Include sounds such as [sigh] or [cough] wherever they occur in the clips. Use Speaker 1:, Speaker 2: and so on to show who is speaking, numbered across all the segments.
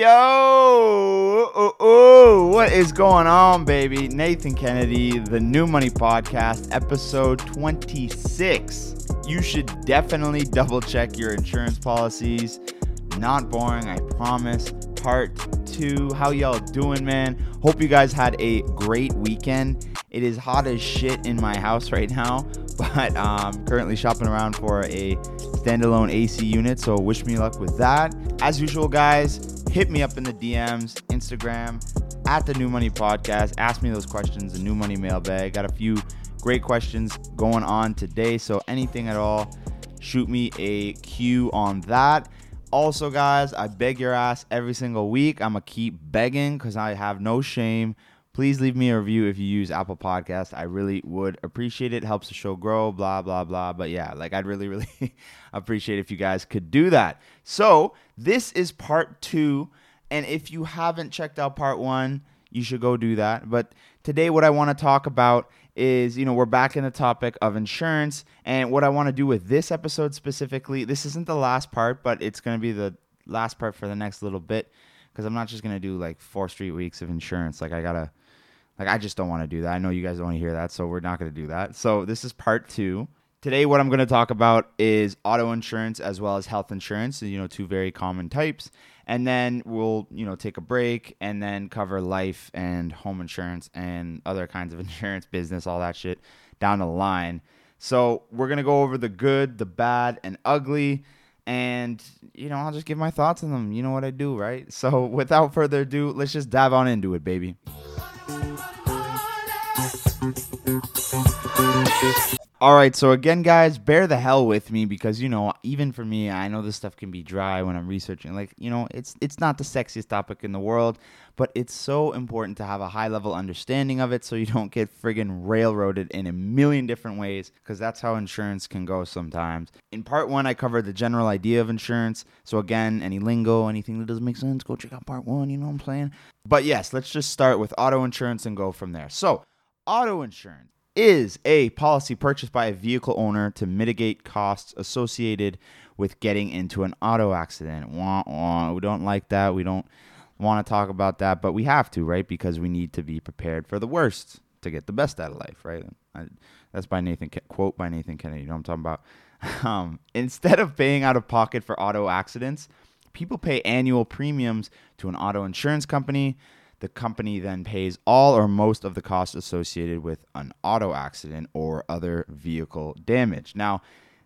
Speaker 1: Yo, oh, oh, what is going on, baby? Nathan Kennedy, the New Money Podcast, episode 26. You should definitely double check your insurance policies. Not boring, I promise. Part two, how y'all doing, man? Hope you guys had a great weekend. It is hot as shit in my house right now, [laughs] but um, currently shopping around for a standalone AC unit. So wish me luck with that. As usual, guys, hit me up in the DMs, Instagram, at the New Money Podcast. Ask me those questions, the New Money mailbag. Got a few great questions going on today. So anything at all, shoot me a cue on that. Also, guys, I beg your ass every single week. I'm going to keep begging because I have no shame. Please leave me a review if you use Apple Podcast. I really would appreciate it. Helps the show grow, blah, blah, blah. But yeah, like I'd really, [laughs] really appreciate if you guys could do that. So, this is part two. And if you haven't checked out part one, you should go do that. But today, what I want to talk about is you know, we're back in the topic of insurance. And what I want to do with this episode specifically, this isn't the last part, but it's going to be the last part for the next little bit because I'm not just going to do like four straight weeks of insurance. Like, I got to like I just don't want to do that. I know you guys don't want to hear that, so we're not going to do that. So this is part 2. Today what I'm going to talk about is auto insurance as well as health insurance, you know, two very common types. And then we'll, you know, take a break and then cover life and home insurance and other kinds of [laughs] insurance business, all that shit down the line. So, we're going to go over the good, the bad, and ugly and you know i'll just give my thoughts on them you know what i do right so [laughs] without further ado let's just dive on into it baby all right, so again, guys, bear the hell with me because you know, even for me, I know this stuff can be dry when I'm researching. Like, you know, it's it's not the sexiest topic in the world, but it's so important to have a high level understanding of it so you [laughs] don't get friggin' railroaded in a million different ways because that's how insurance can go sometimes. In part one, I covered the general idea of insurance. So again, any lingo, anything that doesn't make sense, go check out part one. You know what I'm saying? But yes, let's just start with auto insurance and go from there. So, auto insurance is a policy purchased by a vehicle owner to mitigate costs associated with getting into an auto accident. Wah, wah. We don't like that. We don't want to talk about that, but we have to, right? Because we need to be prepared for the worst to get the best out of life, right? I, that's by Nathan quote by Nathan Kennedy. You know what I'm talking about? [laughs] Um, instead of paying out of pocket for auto accidents, people pay annual premiums to an auto insurance company the company then pays all or most of the costs associated with an auto accident or other vehicle damage. Now,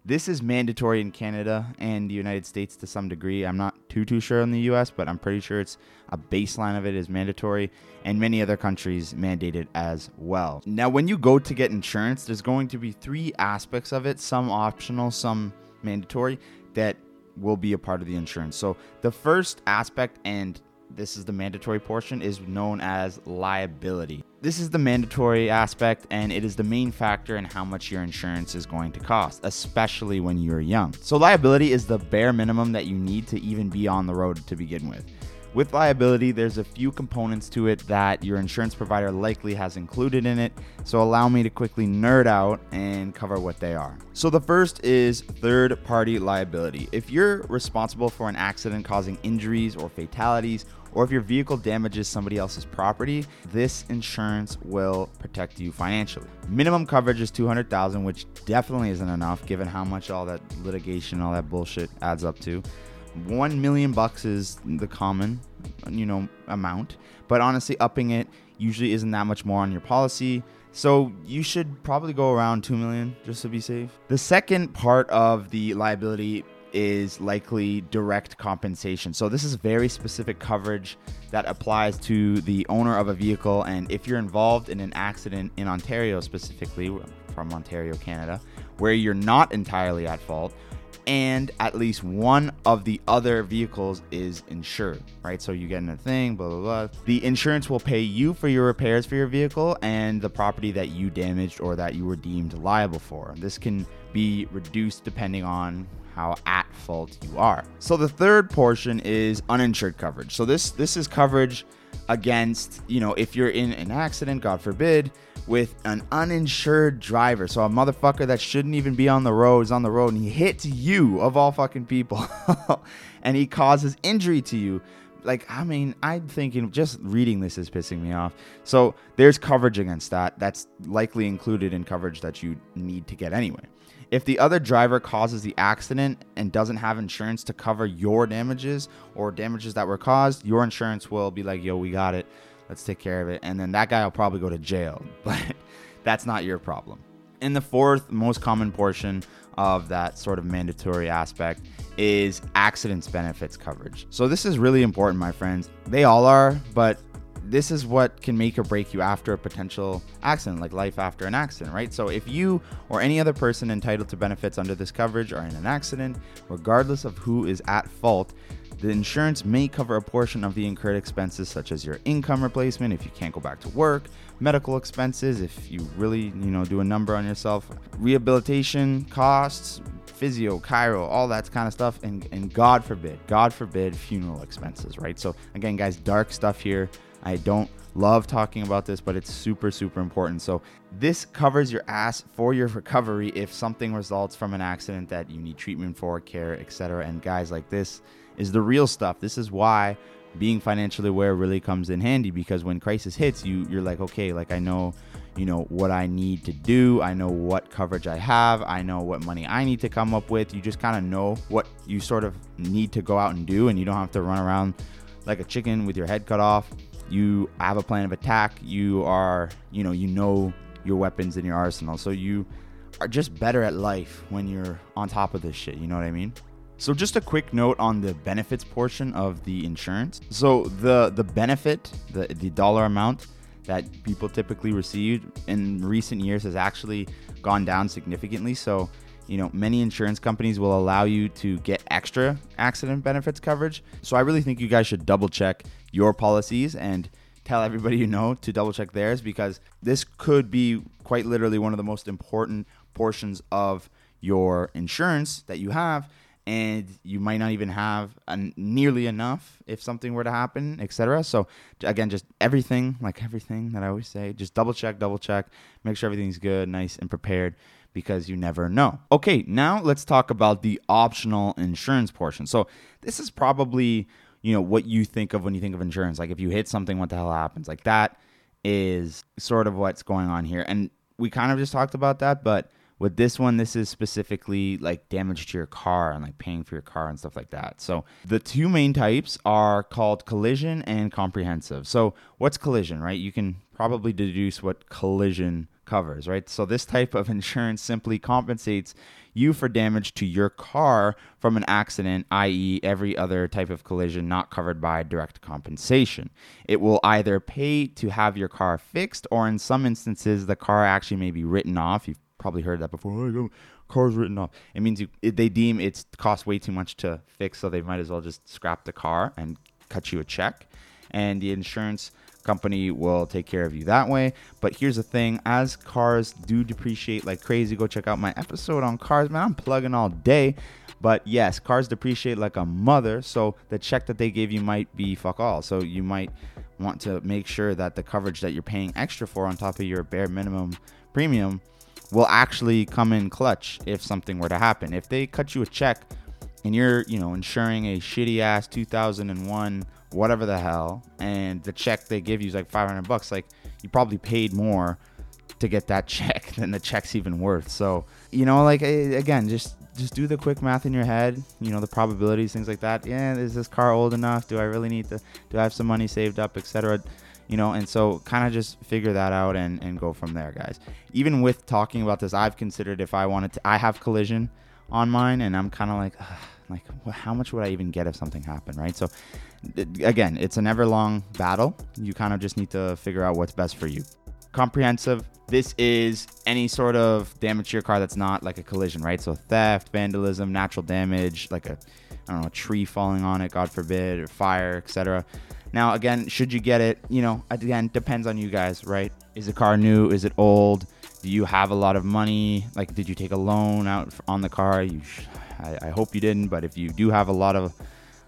Speaker 1: this is mandatory in Canada and the United States to some degree. I'm not too too sure in the US, but I'm pretty sure it's a baseline of it is mandatory and many other countries mandate it as well. Now, when you go to get insurance, there's going to be three aspects of it, some optional, some mandatory that will be a part of the insurance. So, the first aspect and this is the mandatory portion, is known as liability. This is the mandatory aspect, and it is the main factor in how much your insurance is going to cost, especially when you're young. So, liability is the bare minimum that you need to even be on the road to begin with. With liability, there's a few components to it that your insurance provider likely has included in it, so allow me to quickly nerd out and cover what they are. So, the first is third party liability. If you're responsible for an accident causing injuries or fatalities, or if your vehicle damages somebody else's property, this insurance will protect you financially. Minimum coverage is 200,000, which definitely isn't enough given how much all that litigation, all that bullshit adds up to one million bucks is the common, you know, amount. But honestly, upping it usually isn't that much more on your policy. So you should probably go around two million just to be safe. The second part of the liability is likely direct compensation. So this is very specific coverage that applies to the owner of a vehicle and if you're involved in an accident in Ontario specifically from Ontario, Canada, where you're not entirely at fault, and at least one of the other vehicles is insured, right? So you get in a thing, blah, blah, blah. The insurance will pay you for your repairs for your vehicle and the property that you damaged or that you were deemed liable for. This can be reduced depending on how at fault you are. So the third portion is uninsured coverage. So this this is coverage against, you know, if you're in an accident, God forbid, with an uninsured driver. So a motherfucker that shouldn't even be on the road is on the road and he hits you of all fucking people [laughs] and he causes injury to you. like I mean, I'm thinking just reading this is pissing me off. So there's coverage against that. That's likely included in coverage that you need to get anyway. If the other driver causes the accident and doesn't have insurance to cover your damages or damages that were caused, your insurance will be like, "Yo, we got it. Let's take care of it." And then that guy will probably go to jail. [laughs] But that's not your problem. And the fourth most common portion of that sort of mandatory aspect is accidents benefits coverage. So this is really important, my friends. They all are, but this is what can make or break you after a potential accident, like life after an accident, right? So if you or any other person entitled to benefits under this coverage are in an accident, regardless of who is at fault, the insurance may cover a portion of the incurred expenses, such as your income replacement if you can't go back to work, medical expenses if you really, you know, do a number on yourself, rehabilitation costs, physio, chiro, all that kind of stuff, and, and God forbid, God forbid, funeral expenses, right? So, again, guys, dark stuff here. I don't love talking about this, but it's super, super important. So, this covers your ass for your recovery if something results from an accident that you need treatment for, care, etc. And guys, like this is the real stuff. This is why being financially aware really comes in handy because when crisis hits you you're like okay like i know you know what i need to do i know what coverage i have i know what money i need to come up with you just kind of know what you sort of need to go out and do and you don't have to run around like a chicken with your head cut off you have a plan of attack you are you know you know your weapons in your arsenal so you are just better at life when you're on top of this shit you know what i mean so just a quick note on the benefits portion of the insurance. So the the benefit, the the dollar amount that people typically receive in recent years has actually gone down significantly. So, you know, many insurance companies will allow you to get extra accident benefits coverage. So I really think you guys should double check your policies and tell everybody you know to double check theirs because this could be quite literally one of the most important portions of your insurance that you have and you might not even have nearly enough if something were to happen, etc. So again, just everything, like everything that I always say, just double check, double check, make sure everything's good, nice and prepared because you never know. Okay, now let's talk about the optional insurance portion. So this is probably, you know, what you think of when you think of insurance. Like if you hit something, what the hell happens? Like that is sort of what's going on here. And we kind of just talked about that, but with this one, this is specifically like damage to your car and like paying for your car and stuff like that. So the two main types are called collision and comprehensive. So what's collision, right? You can probably deduce what collision covers, right? So this type of insurance simply compensates you for damage to your car from an accident, i.e., every other type of collision not covered by direct compensation. It will either pay to have your car fixed, or in some instances, the car actually may be written off. You've probably heard that before. Oh, car's written off. It means you they deem it's cost way too much to fix, so they might as well just scrap the car and cut you a check, and the insurance company will take care of you that way. But here's the thing: as cars do depreciate like crazy, go check out my episode on cars, man. I'm plugging all day. But yes, cars depreciate like a mother, so the check that they gave you might be fuck all. So you might want to make sure that the coverage that you're paying extra for on top of your bare minimum premium will actually come in clutch if something were to happen. If they cut you a check and you're, you know, insuring a shitty ass 2001 whatever the hell and the check they give you is like 500 bucks, like you probably paid more to get that [laughs] check than the check's even worth. So, you know, like eh, again, just just do the quick math in your head, you know, the probabilities, things like that. Yeah, is this car old enough? Do I really need to do I have some money saved up, etc you know and so kind of just figure that out and, and go from there guys even with talking about this i've considered if i wanted to i have collision on mine and i'm kind of like like how much would i even get if something happened right so again it's an ever long battle you kind of just need to figure out what's best for you comprehensive this is any sort of damage to your car that's not like a collision right so theft vandalism natural damage like a i don't know a tree falling on it god forbid or fire etc now, again, should you get it? You know, again, depends on you guys, right? Is the car new? Is it old? Do you have a lot of money? Like, did you take a loan out on the car? You, sh- I, I, hope you didn't, but if you do have a lot of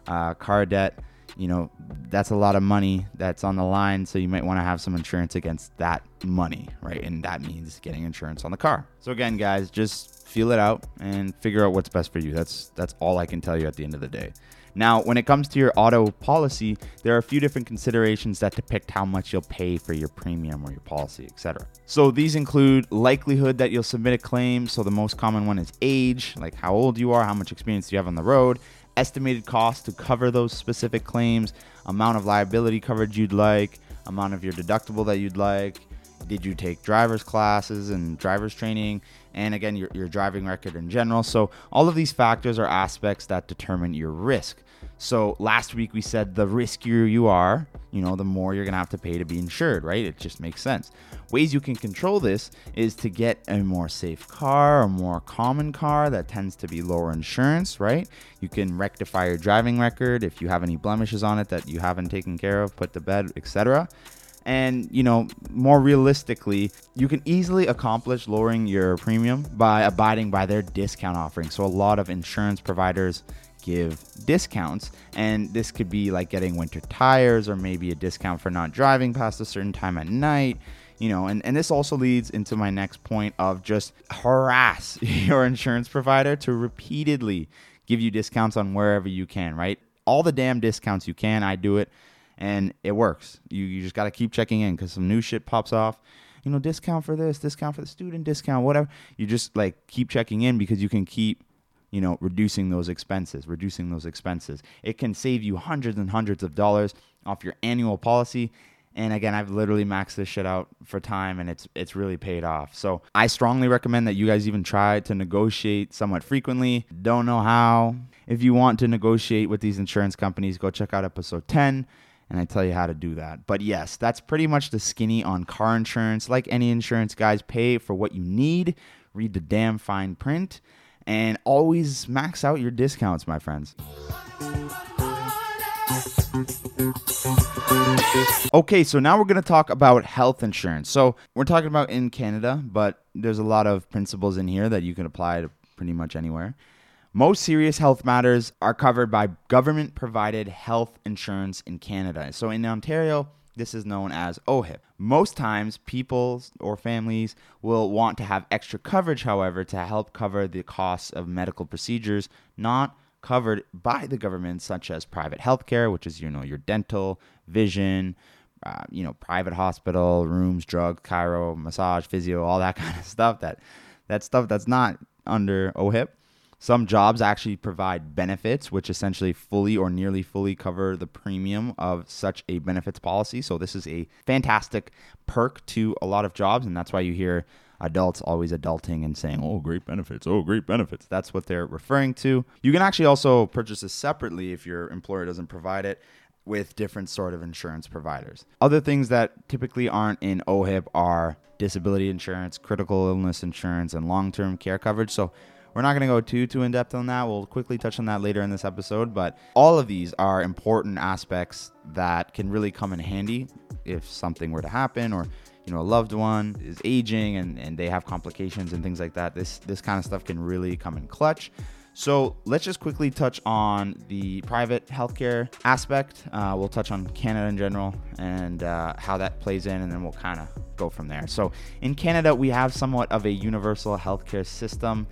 Speaker 1: uh, car debt, you know, that's a lot of money that's on the line. So you might want to have some insurance against that money, right? And that means getting insurance on the car. So again, guys, just feel it out and figure out what's best for you. That's that's all I can tell you at the end of the day. Now, when it comes to your auto policy, there are a few different considerations that depict how much you'll pay for your premium or your policy, etc. So these include likelihood that you'll submit a claim. So the most common one is age, like how old you are, how much experience you have on the road, estimated cost to cover those specific claims, amount of liability coverage you'd like, amount of your deductible that you'd like, did you take driver's classes and driver's training and again your, your driving record in general. So all of these factors are aspects that determine your risk. So last week we said the riskier you are you know the more you're gonna have to pay to be insured right? It just makes sense. Ways you can control this is to get a more safe car a more common car that tends to be lower insurance right? You can rectify your driving record if you have any blemishes on it that you haven't taken care of put to bed etc and, you know, more realistically, you can easily accomplish lowering your premium by abiding by their discount offering. So, a lot of insurance providers give discounts, and this could be like getting winter tires or maybe a discount for not driving past a certain time at night you know and, and this also leads into my next point of just harass [laughs] your insurance provider to repeatedly give you discounts on wherever you can right all the damn discounts you can i do it and it works. You you just got to keep checking in because some new shit pops off. You know, discount for this, discount for the student discount, whatever. You just like keep checking in because you can keep, you know, reducing those expenses, reducing those expenses. It can save you hundreds and hundreds of dollars off your annual policy. And again, I've literally maxed this shit out for time and it's it's really paid off. So I strongly recommend that you guys even try to negotiate somewhat frequently. Don't know how. If you want to negotiate with these insurance companies, go check out episode 10 and I tell you how to do that. But yes, that's pretty much the skinny on car insurance. Like any insurance, guys, pay for what you need, read the damn fine print, and always max out your discounts, my friends. Okay, so now we're going to talk about health insurance. So, we're talking about in Canada, but there's a lot of principles in here that you can apply to pretty much anywhere. Most serious health matters are covered by government provided health insurance in Canada. So in Ontario, this is known as OHIP. Most times, people or families will want to have extra coverage, however, to help cover the costs of medical procedures not covered by the government, such as private healthcare, which is you know your dental, vision, uh, you know private hospital rooms, drugs, chiro, massage, physio, all that [laughs] kind of stuff. That that stuff that's not under OHIP. Some jobs actually provide benefits, which essentially fully or nearly fully cover the premium of such a benefits policy. So, this is a fantastic perk to a lot of jobs, and that's why you hear adults always adulting and saying, oh, great benefits, oh, great benefits. That's what they're referring to. You can actually also purchase this separately if your employer doesn't provide it with different sort of insurance providers. Other things that typically aren't in OHIP are disability insurance, critical illness insurance, and long-term care coverage. So we're not going to go too too in depth on that. We'll quickly touch on that later in this episode, but all of these are important aspects that can really come in handy if something were to happen or you know a loved one is aging and, and they have complications and things like that. This this kind of stuff can really come in clutch. So let's just quickly touch on the private healthcare aspect. Uh, we'll touch on Canada in general and uh, how that plays in, and then we'll kind of go from there. So in Canada, we have somewhat of a universal healthcare system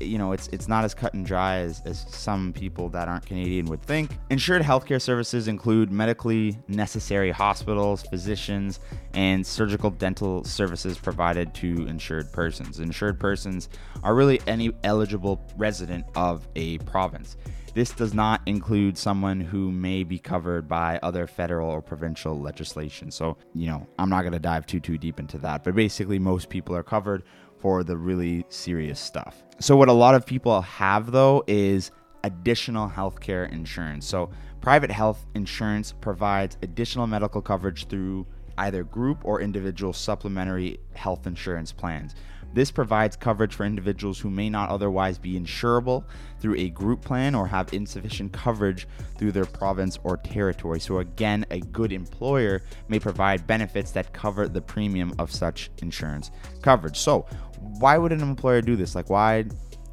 Speaker 1: you know, it's it's not as cut and dry as, as some people that aren't Canadian would think. Insured healthcare services include medically necessary hospitals, physicians, and surgical dental services provided to insured persons. Insured persons are really any eligible resident of a province. This does not include someone who may be covered by other federal or provincial legislation. So, you know, I'm not going to dive too too deep into that, but basically most people are covered for the really serious stuff. So, what a lot of people have though is additional healthcare insurance. So, private health insurance provides additional medical coverage through either group or individual supplementary health insurance plans. This provides coverage for individuals who may not otherwise be insurable through a group plan or have insufficient coverage through their province or territory. So, again, a good employer may provide benefits that cover the premium of such insurance coverage. So, why would an employer do this? Like, why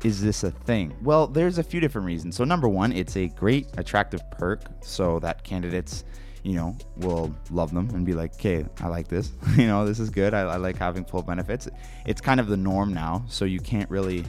Speaker 1: is this a thing? Well, there's a few different reasons. So, number one, it's a great attractive perk so that candidates, you know, will love them and be like, okay, I like this. [laughs] you know, this is good. I, I, like having full benefits. It's kind of the norm now. So, you can't really,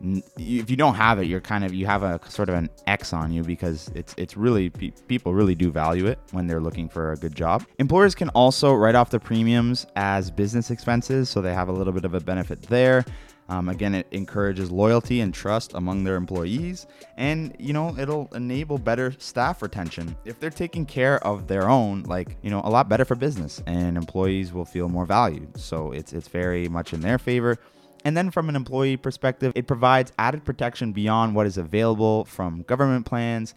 Speaker 1: if you don't have it, you're kind of you have a sort of an X on you because it's it's really people really do value it when they're looking for a good job. Employers can also write off the premiums as business expenses, so they have a little bit of a benefit there. Um, again, it encourages loyalty and trust among their employees, and you know it'll enable better staff retention if they're taking care of their own. Like you know, a lot better for business, and employees will feel more valued. So it's it's very much in their favor. And then from an employee perspective, it provides added protection beyond what is available from government plans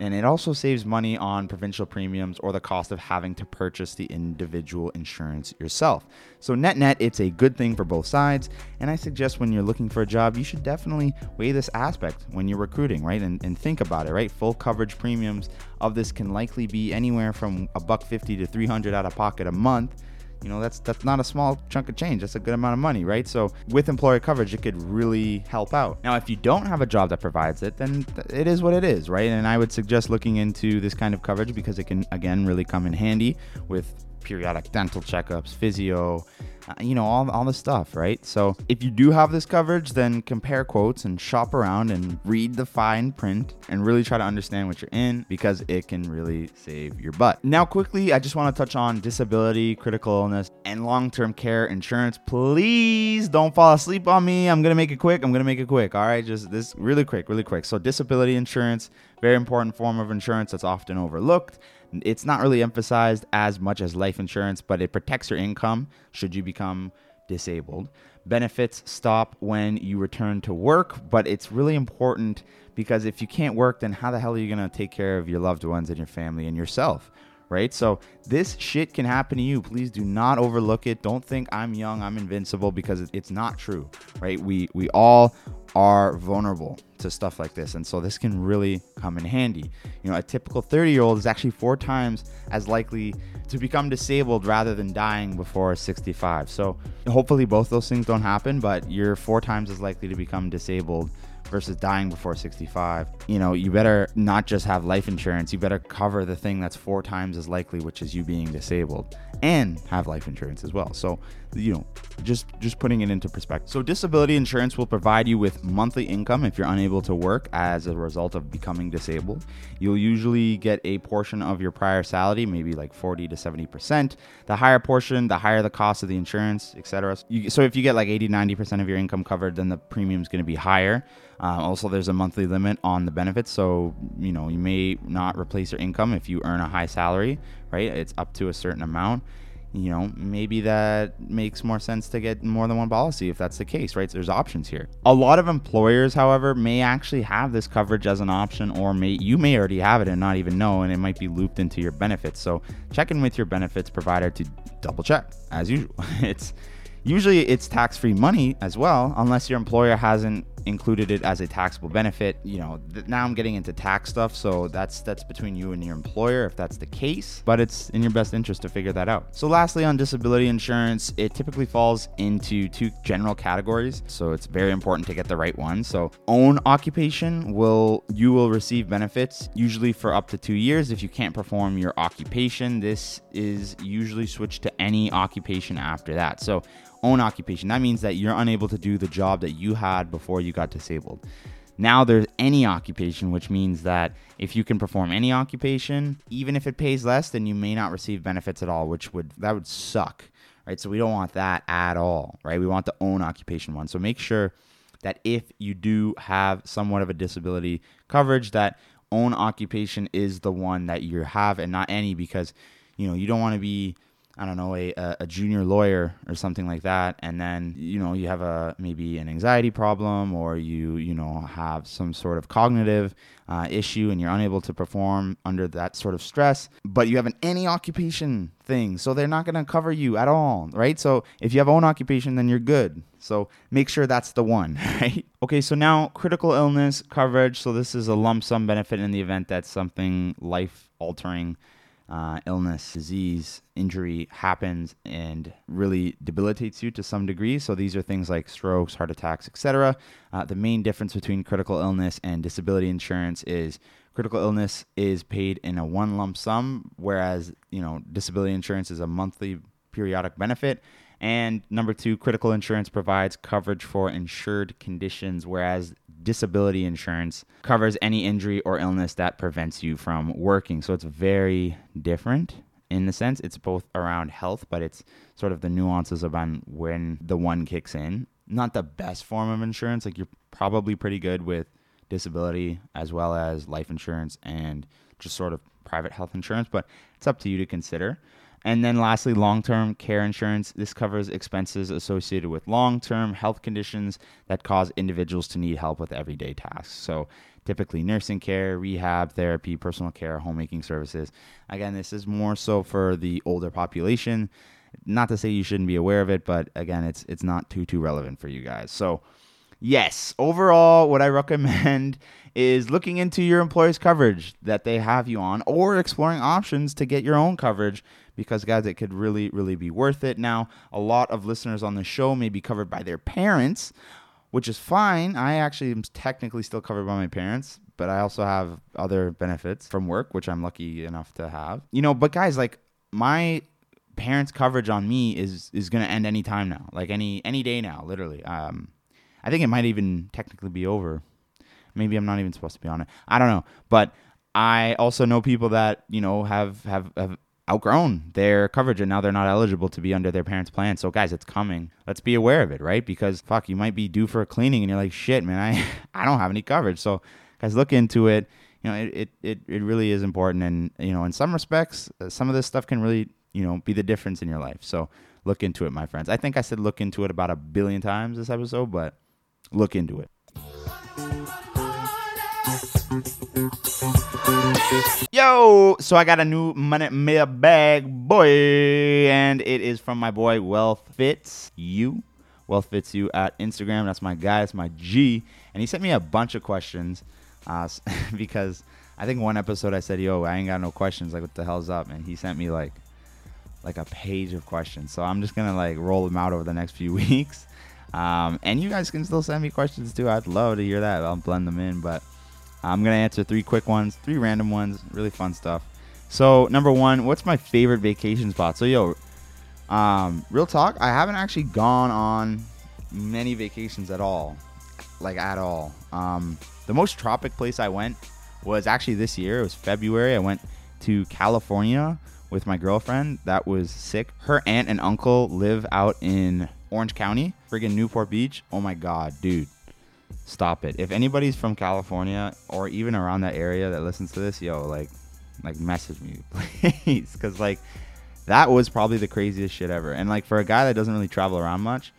Speaker 1: and it also saves money on provincial premiums or the cost of having to purchase the individual insurance yourself. So, net net, it's a good thing for both sides. And I suggest when you're looking for a job, you should definitely weigh this aspect when you're recruiting, right? And, and think about it, right? Full coverage premiums of this can likely be anywhere from a buck 50 to 300 out of pocket a month you know that's that's not a small chunk of change. That's a good amount of money right? So with employer coverage it could really help out. Now if you don't have a job that provides it then it is what it is right? And i would suggest looking into this kind of coverage because it can again really come in handy with periodic dental checkups physio Uh, you know, all, all the stuff, right? So if you do have this coverage, then compare quotes and shop around and read the fine print and really try to understand what you're in because it can really save your butt. Now, quickly, I just want to touch on disability, critical illness, and long term care insurance. Please don't fall asleep on me. I'm going to make it quick. I'm going to make it quick. All right, just this really quick, really quick. So, disability insurance, very important form of insurance that's often overlooked. It's not really emphasized as much as life insurance, but it protects your income should you become disabled. Benefits stop when you return to work, but it's really important because if you can't work, then how the hell are you going to take care of your loved ones and your family and yourself? Right? So this shit can happen to you. Please do not overlook it. Don't think I'm young, I'm invincible because it's not true, right? We we all are vulnerable to stuff like this. And so this can really come in handy. You know, a typical 30 year old is actually four times as likely to become disabled rather than dying before 65. So hopefully both those things don't happen, but you're four times as likely to become disabled versus dying before 65, you know, you better not just have life insurance, you better cover the thing that's four times as likely, which is you being disabled, and have life insurance as well. So, you know, just just putting it into perspective. So, disability insurance will provide you with monthly income if you're unable to work as a result of becoming disabled. You'll usually get a portion of your prior salary, maybe like 40 to 70%. The higher portion, the higher the cost of the insurance, etc. So, if you get like 80, 90% of your income covered, then the premium is going to be higher. Uh, also, there's a monthly limit on the benefits, so you know you may not replace your income if you earn a high salary, right? It's up to a certain amount. You know, maybe that makes more sense to get more than one policy if that's the case, right? So there's options here. A lot of employers, however, may actually have this coverage as an option, or may you may already have it and not even know, and it might be looped into your benefits. So check in with your benefits provider to double check, as usual. [laughs] it's usually it's tax-free money as well, unless your employer hasn't included it as a taxable benefit. You know, th- now I'm getting into tax stuff, so that's that's between you and your employer if that's the case, but it's in your best interest to figure that out. So lastly on disability insurance, it typically falls into two general categories, so it's very important to get the right one. So own occupation will you will receive benefits usually for up to 2 years if you can't perform your occupation. This is usually switched to any occupation after that. So own occupation. That means that you're unable to do the job that you had before you got disabled. Now there's any occupation, which means that if you can perform any occupation, even if it pays less, then you may not receive benefits at all, which would that would suck, right? So we don't want that at all, right? We want the own occupation one. So make sure that if you do have somewhat of a disability coverage, that own occupation is the one that you have and not any because you know you don't want to be I don't know, a, a junior lawyer or something like that, and then you know you have a maybe an anxiety problem or you you know have some sort of cognitive uh, issue and you're unable to perform under that sort of stress, but you have an any occupation thing, so they're not going to cover you at all, right? So if you have own occupation, then you're good. So make sure that's the one, [laughs] right? Okay, so now critical illness coverage. So this is a lump sum benefit in the event that something life altering uh, illness, disease, injury happens and really debilitates you to some degree. So these are things like strokes, heart attacks, etc. Uh, the main difference between critical illness and disability insurance is critical illness is paid in a one lump sum, whereas you know disability insurance is a monthly periodic benefit. And number two, critical insurance provides coverage for insured conditions, whereas disability insurance covers any injury or illness that prevents you from working. So it's very different in the sense it's both around health, but it's sort of the nuances about when the one kicks in. Not the best form of insurance. Like you're probably pretty good with disability as well as life insurance and just sort of private health insurance, but it's up to you to consider. And then lastly, long term care insurance. This covers expenses associated with long term health conditions that cause individuals to need help with everyday tasks. So, typically nursing care, rehab, therapy, personal care, homemaking services. Again, this is more so for the older population. Not to say you shouldn't be aware of it, but again, it's it's not too too relevant for you guys. So, yes, overall, what I recommend [laughs] is looking into your employer's coverage that they have you on or exploring options to get your own coverage because guys it could really really be worth it. Now a lot of listeners on the show may be covered by their parents which is fine. I actually am technically still covered by my parents but i also have other benefits from work which i'm lucky enough to have. You know but guys like my parents coverage on me is is going to end any time now like any any day now literally. Um i think it might even technically be over Maybe I'm not even supposed to be on it. I don't know. But I also know people that, you know, have have, have outgrown their coverage and now they're not eligible to be under their parents' plan. So guys, it's coming. Let's be aware of it, right? Because fuck, you might be due for a cleaning and you're like, shit, man, I [laughs] I don't have any coverage. So guys, look into it. You know, it, it, it really is important. And, you know, in some respects, uh, some of this stuff can really, you know, be the difference in your life. So look into it, my friends. I think I said look into it about a billion times this episode, but look into it. Yo, so I got a new money mailbag, boy, and it is from my boy Wealth Fits You. Wealth Fits You at Instagram. That's my guy. That's my G. And he sent me a bunch of questions uh, [laughs] because I think one episode I said, "Yo, I ain't got no questions. Like, what the hell's up?" And he sent me like like a page of questions. So I'm just gonna like roll them out over the next few [laughs] weeks. Um, and you guys can still send me questions too. I'd love to hear that. I'll blend them in, but. I'm to answer three quick ones, three random ones, really fun stuff. So, number one, what's my favorite vacation spot? So, yo, um, real talk, I haven't actually gone on many vacations at all. Like, at all. Um, the most tropic place I went was actually this year. It was February. I went to California with my girlfriend. That was sick. Her aunt and uncle live out in Orange County, friggin' Newport Beach. Oh my God, dude stop it. If anybody's from California or even around that area that listens to this, yo, like, like message me, [laughs] please, because like that was probably the craziest shit ever. And like for a guy that doesn't really travel around much,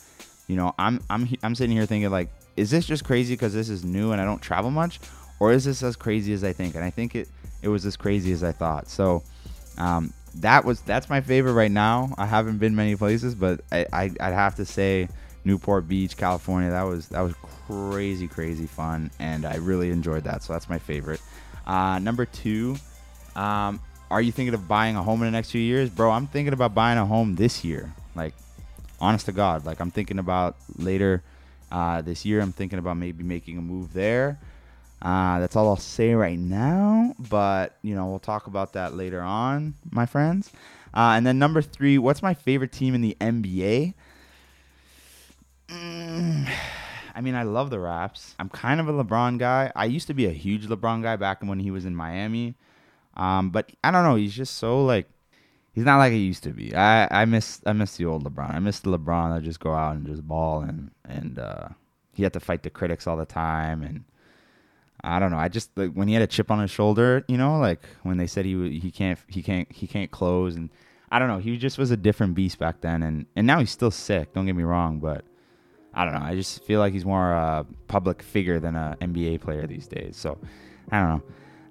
Speaker 1: you know, I'm I'm I'm sitting here thinking like, is this just crazy because this is new and I don't travel much, or is this as crazy as I think? And I think it it was as crazy as I thought. So. Um, that was that's my favorite right now. I haven't been many places, but I, I I'd have to say Newport Beach, California. That was that was crazy, crazy fun, and I really enjoyed that. So that's my favorite. Uh, number two, um, are you thinking of buying a home in the next few years, bro? I'm thinking about buying a home this year. Like, honest to God, like I'm thinking about later uh, this year. I'm thinking about maybe making a move there. Uh, that's all I'll say right now, but you know we'll talk about that later on, my friends. Uh, and then number three, what's my favorite team in the NBA? Mm, I mean, I love the Raps. I'm kind of a LeBron guy. I used to be a huge LeBron guy back when he was in Miami. Um, but I don't know. He's just so like he's not like he used to be. I I miss I miss the old LeBron. I miss the LeBron that just go out and just ball and and uh, he had to fight the critics all the time and I don't know. I just like when he had a chip on his shoulder, you know, like when they said he he can't he can't he can't close and I don't know. He just was a different beast back then and and now he's still sick. Don't get me wrong, but I don't know. I just feel like he's more a public figure than an NBA player these days. So I don't know.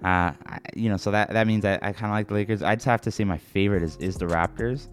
Speaker 1: Uh, I, you know, so that that means I, I kind of like the Lakers. I'd have to say my favorite is, is the Raptors,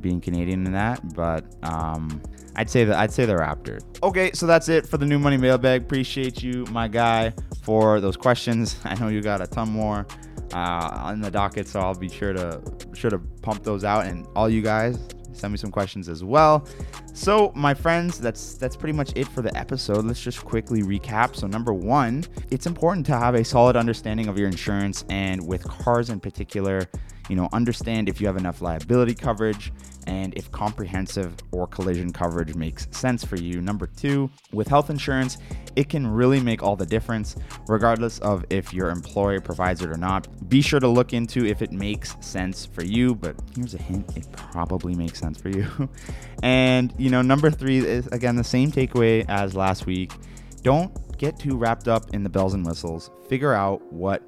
Speaker 1: being Canadian in that. But um, I'd say that I'd say the Raptors. Okay, so that's it for the new money mailbag. Appreciate you, my guy, for those questions. [laughs] I know you got a ton more uh, on the docket, so I'll be sure to sure to pump those out. And all you guys, send me some questions as well. So, my friends, that's that's pretty much it for the episode. Let's just quickly recap. So, number 1, it's important to have a solid understanding of your insurance and with cars in particular, you know, understand if you have enough liability coverage and if comprehensive or collision coverage makes sense for you. Number two, with health insurance, it can really make all the difference, regardless of if your employer provides it or not. Be sure to look into if it makes sense for you, but here's a hint it probably makes sense for you. [laughs] and, you know, number three is again the same takeaway as last week. Don't get too wrapped up in the bells and whistles. Figure out what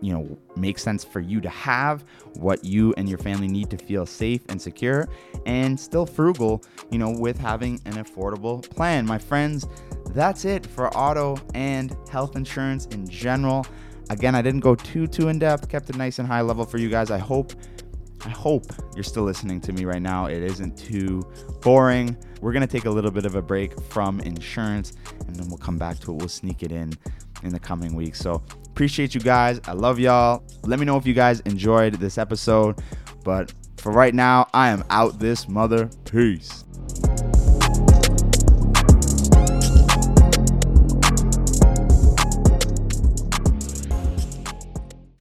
Speaker 1: you know makes sense for you to have what you and your family need to feel safe and secure and still frugal you know with having an affordable plan my friends that's it for auto and health insurance in general again i didn't go too too in depth kept it nice and high level for you guys i hope I hope you're still listening to me right now. It isn't too boring. We're going to take a little bit of a break from insurance and then we'll come back to it. We'll sneak it in in the coming weeks. So, appreciate you guys. I love y'all. Let me know if you guys enjoyed this episode. But for right now, I am out this mother. Peace.